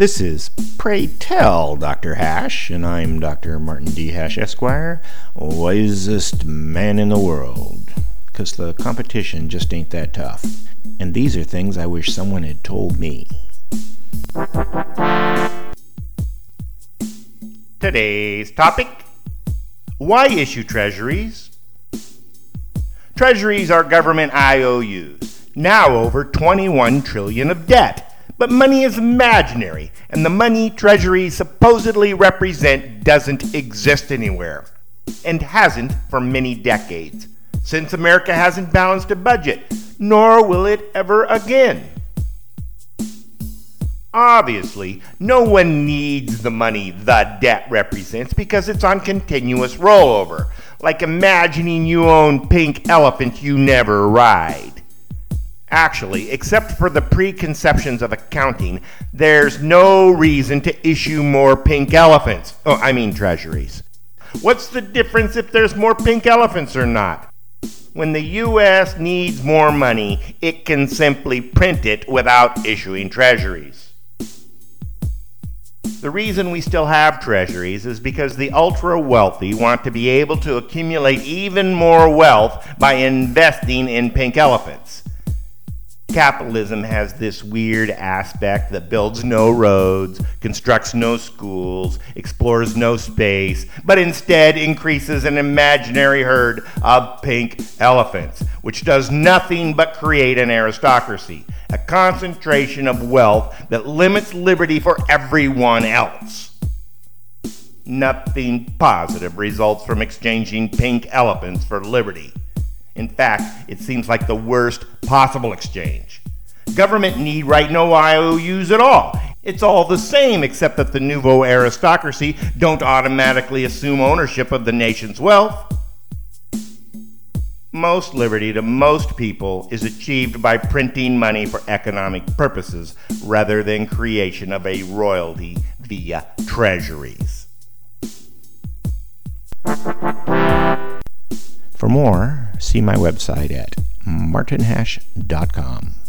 This is Pray Tell Dr. Hash, and I'm Dr. Martin D. Hash, Esquire, wisest man in the world. Because the competition just ain't that tough. And these are things I wish someone had told me. Today's topic Why issue treasuries? Treasuries are government IOUs, now over 21 trillion of debt. But money is imaginary, and the money treasuries supposedly represent doesn't exist anywhere, and hasn't for many decades, since America hasn't balanced a budget, nor will it ever again. Obviously, no one needs the money the debt represents because it's on continuous rollover, like imagining you own pink elephants you never ride. Actually, except for the preconceptions of accounting, there's no reason to issue more pink elephants. Oh, I mean treasuries. What's the difference if there's more pink elephants or not? When the U.S. needs more money, it can simply print it without issuing treasuries. The reason we still have treasuries is because the ultra wealthy want to be able to accumulate even more wealth by investing in pink elephants capitalism has this weird aspect that builds no roads, constructs no schools, explores no space, but instead increases an imaginary herd of pink elephants, which does nothing but create an aristocracy, a concentration of wealth that limits liberty for everyone else. Nothing positive results from exchanging pink elephants for liberty. In fact, it seems like the worst possible exchange. Government need write no IOUs at all. It's all the same, except that the nouveau aristocracy don't automatically assume ownership of the nation's wealth. Most liberty to most people is achieved by printing money for economic purposes rather than creation of a royalty via treasuries. For more, see my website at martinhash.com.